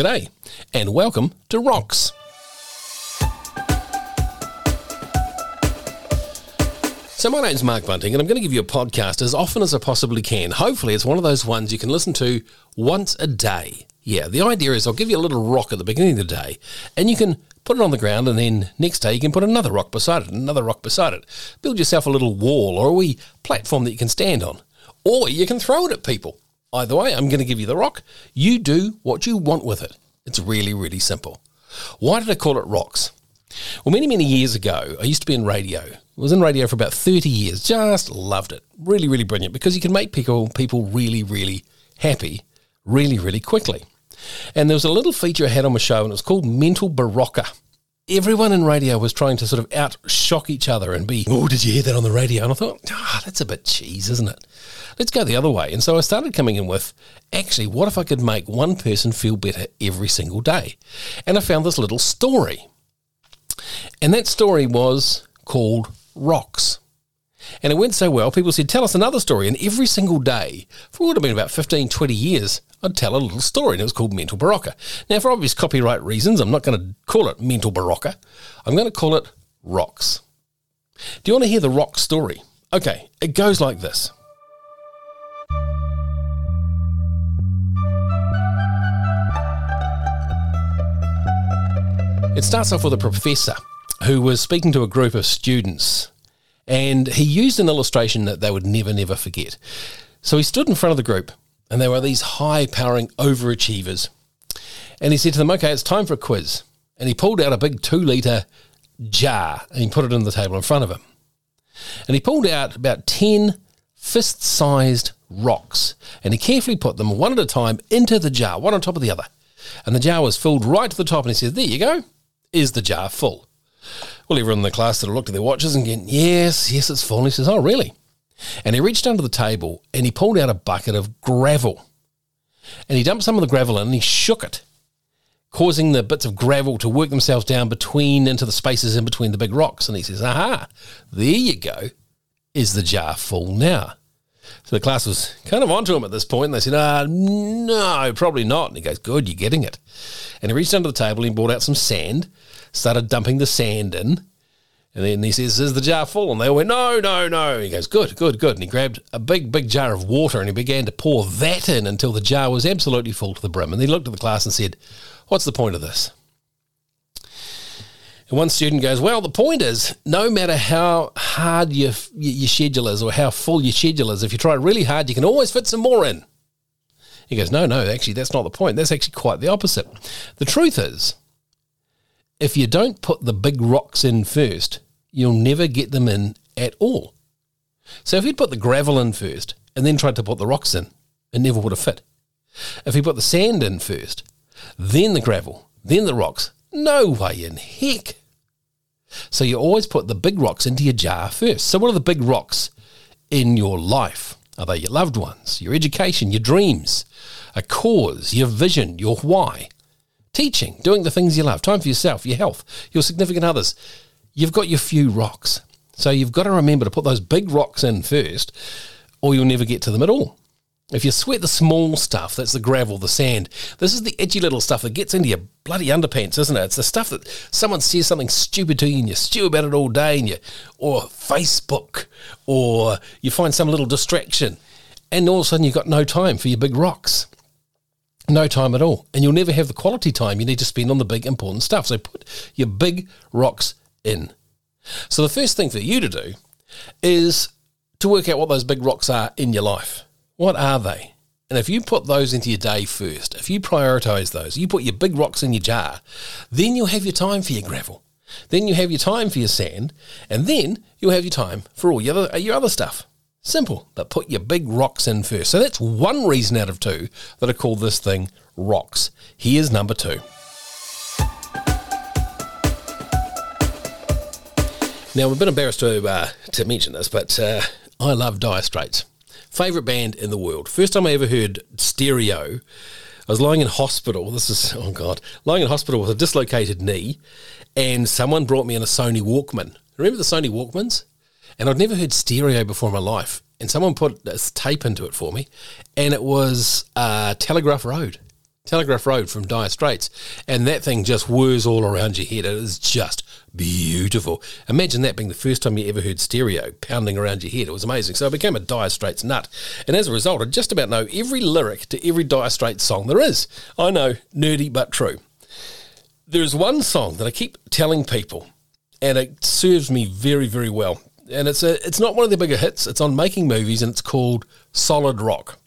G'day, and welcome to Rocks. So, my name's Mark Bunting, and I'm going to give you a podcast as often as I possibly can. Hopefully, it's one of those ones you can listen to once a day. Yeah, the idea is I'll give you a little rock at the beginning of the day, and you can put it on the ground, and then next day you can put another rock beside it, another rock beside it. Build yourself a little wall or a wee platform that you can stand on. Or you can throw it at people. Either way, I'm going to give you the rock. You do what you want with it. It's really, really simple. Why did I call it rocks? Well, many, many years ago, I used to be in radio. I was in radio for about 30 years. Just loved it. Really, really brilliant because you can make people, people really, really happy really, really quickly. And there was a little feature I had on my show, and it was called Mental Barocca. Everyone in radio was trying to sort of out shock each other and be, oh, did you hear that on the radio? And I thought, ah, oh, that's a bit cheese, isn't it? Let's go the other way. And so I started coming in with, actually, what if I could make one person feel better every single day? And I found this little story. And that story was called Rocks. And it went so well, people said, Tell us another story. And every single day, for what would have been about 15, 20 years, I'd tell a little story, and it was called Mental Barocca. Now, for obvious copyright reasons, I'm not going to call it Mental Barocca. I'm going to call it Rocks. Do you want to hear the rock story? Okay, it goes like this. It starts off with a professor who was speaking to a group of students, and he used an illustration that they would never, never forget. So he stood in front of the group, and there were these high powering overachievers. And he said to them, Okay, it's time for a quiz. And he pulled out a big two litre jar and he put it on the table in front of him. And he pulled out about 10 fist sized rocks and he carefully put them one at a time into the jar, one on top of the other. And the jar was filled right to the top. And he said, There you go. Is the jar full? Well, everyone in the class sort of looked at their watches and went, Yes, yes, it's full. And he says, Oh, really? And he reached under the table and he pulled out a bucket of gravel. And he dumped some of the gravel in and he shook it, causing the bits of gravel to work themselves down between into the spaces in between the big rocks. And he says, Aha, there you go. Is the jar full now? So the class was kind of onto him at this point, and they said, Ah, no, probably not. And he goes, Good, you're getting it. And he reached under the table and he brought out some sand, started dumping the sand in, and then he says, Is the jar full? And they all went, No, no, no. He goes, Good, good, good. And he grabbed a big, big jar of water and he began to pour that in until the jar was absolutely full to the brim. And he looked at the class and said, What's the point of this? And one student goes, Well, the point is, no matter how hard your, your schedule is or how full your schedule is, if you try really hard, you can always fit some more in. He goes, No, no, actually, that's not the point. That's actually quite the opposite. The truth is, if you don't put the big rocks in first, you'll never get them in at all. So if you'd put the gravel in first and then tried to put the rocks in, it never would have fit. If you put the sand in first, then the gravel, then the rocks, no way in heck. So you always put the big rocks into your jar first. So what are the big rocks in your life? Are they your loved ones, your education, your dreams, a cause, your vision, your why? Teaching, doing the things you love, time for yourself, your health, your significant others. You've got your few rocks. So you've got to remember to put those big rocks in first, or you'll never get to them at all. If you sweat the small stuff, that's the gravel, the sand. This is the itchy little stuff that gets into your bloody underpants, isn't it? It's the stuff that someone says something stupid to you and you stew about it all day, and you, or Facebook, or you find some little distraction, and all of a sudden you've got no time for your big rocks. No time at all. And you'll never have the quality time you need to spend on the big important stuff. So put your big rocks in. So the first thing for you to do is to work out what those big rocks are in your life. What are they? And if you put those into your day first, if you prioritize those, you put your big rocks in your jar, then you'll have your time for your gravel. Then you have your time for your sand, and then you'll have your time for all your other, your other stuff. Simple, but put your big rocks in first. So that's one reason out of two that I call this thing rocks. Here's number two. Now, I'm a bit embarrassed to, uh, to mention this, but uh, I love Dire Straits. Favourite band in the world. First time I ever heard stereo, I was lying in hospital. This is, oh God, lying in hospital with a dislocated knee, and someone brought me in a Sony Walkman. Remember the Sony Walkmans? And I'd never heard stereo before in my life. And someone put this tape into it for me, and it was uh, Telegraph Road. Telegraph Road from Dire Straits, and that thing just whirs all around your head. It is just beautiful. Imagine that being the first time you ever heard stereo pounding around your head. It was amazing. So I became a Dire Straits nut, and as a result, I just about know every lyric to every Dire Straits song there is. I know, nerdy but true. There's one song that I keep telling people, and it serves me very, very well. And it's a, it's not one of their bigger hits. It's on Making Movies, and it's called Solid Rock.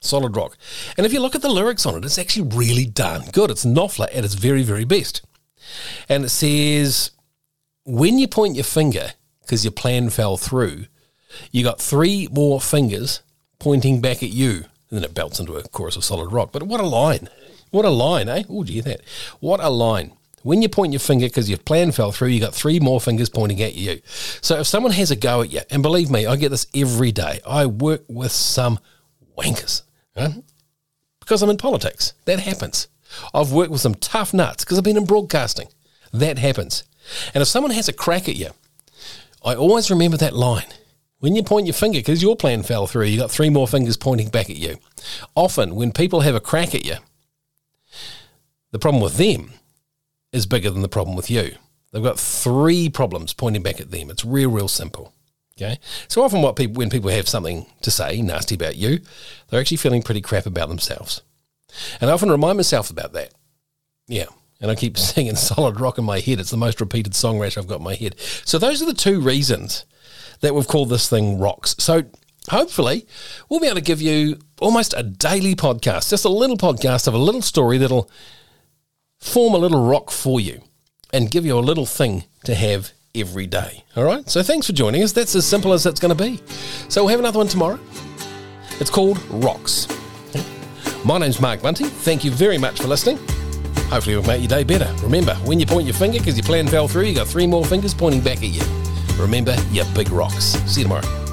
Solid Rock. And if you look at the lyrics on it, it's actually really darn good. It's Knopfler at its very, very best. And it says, when you point your finger, because your plan fell through, you got three more fingers pointing back at you. And then it belts into a chorus of solid rock. But what a line. What a line, eh? Oh, do you hear that? What a line. When you point your finger because your plan fell through, you got three more fingers pointing at you. So if someone has a go at you, and believe me, I get this every day. I work with some wankers. Because I'm in politics. That happens. I've worked with some tough nuts because I've been in broadcasting. That happens. And if someone has a crack at you, I always remember that line. When you point your finger, because your plan fell through, you got three more fingers pointing back at you. Often, when people have a crack at you, the problem with them is bigger than the problem with you. They've got three problems pointing back at them. It's real, real simple. Okay. So often what people when people have something to say nasty about you, they're actually feeling pretty crap about themselves. And I often remind myself about that. Yeah. And I keep singing solid rock in my head. It's the most repeated song rash I've got in my head. So those are the two reasons that we've called this thing rocks. So hopefully we'll be able to give you almost a daily podcast, just a little podcast of a little story that'll form a little rock for you and give you a little thing to have every day. All right. So thanks for joining us. That's as simple as it's going to be. So we'll have another one tomorrow. It's called Rocks. My name's Mark Bunting. Thank you very much for listening. Hopefully, we'll make your day better. Remember, when you point your finger because your plan fell through, you got three more fingers pointing back at you. Remember, your big rocks. See you tomorrow.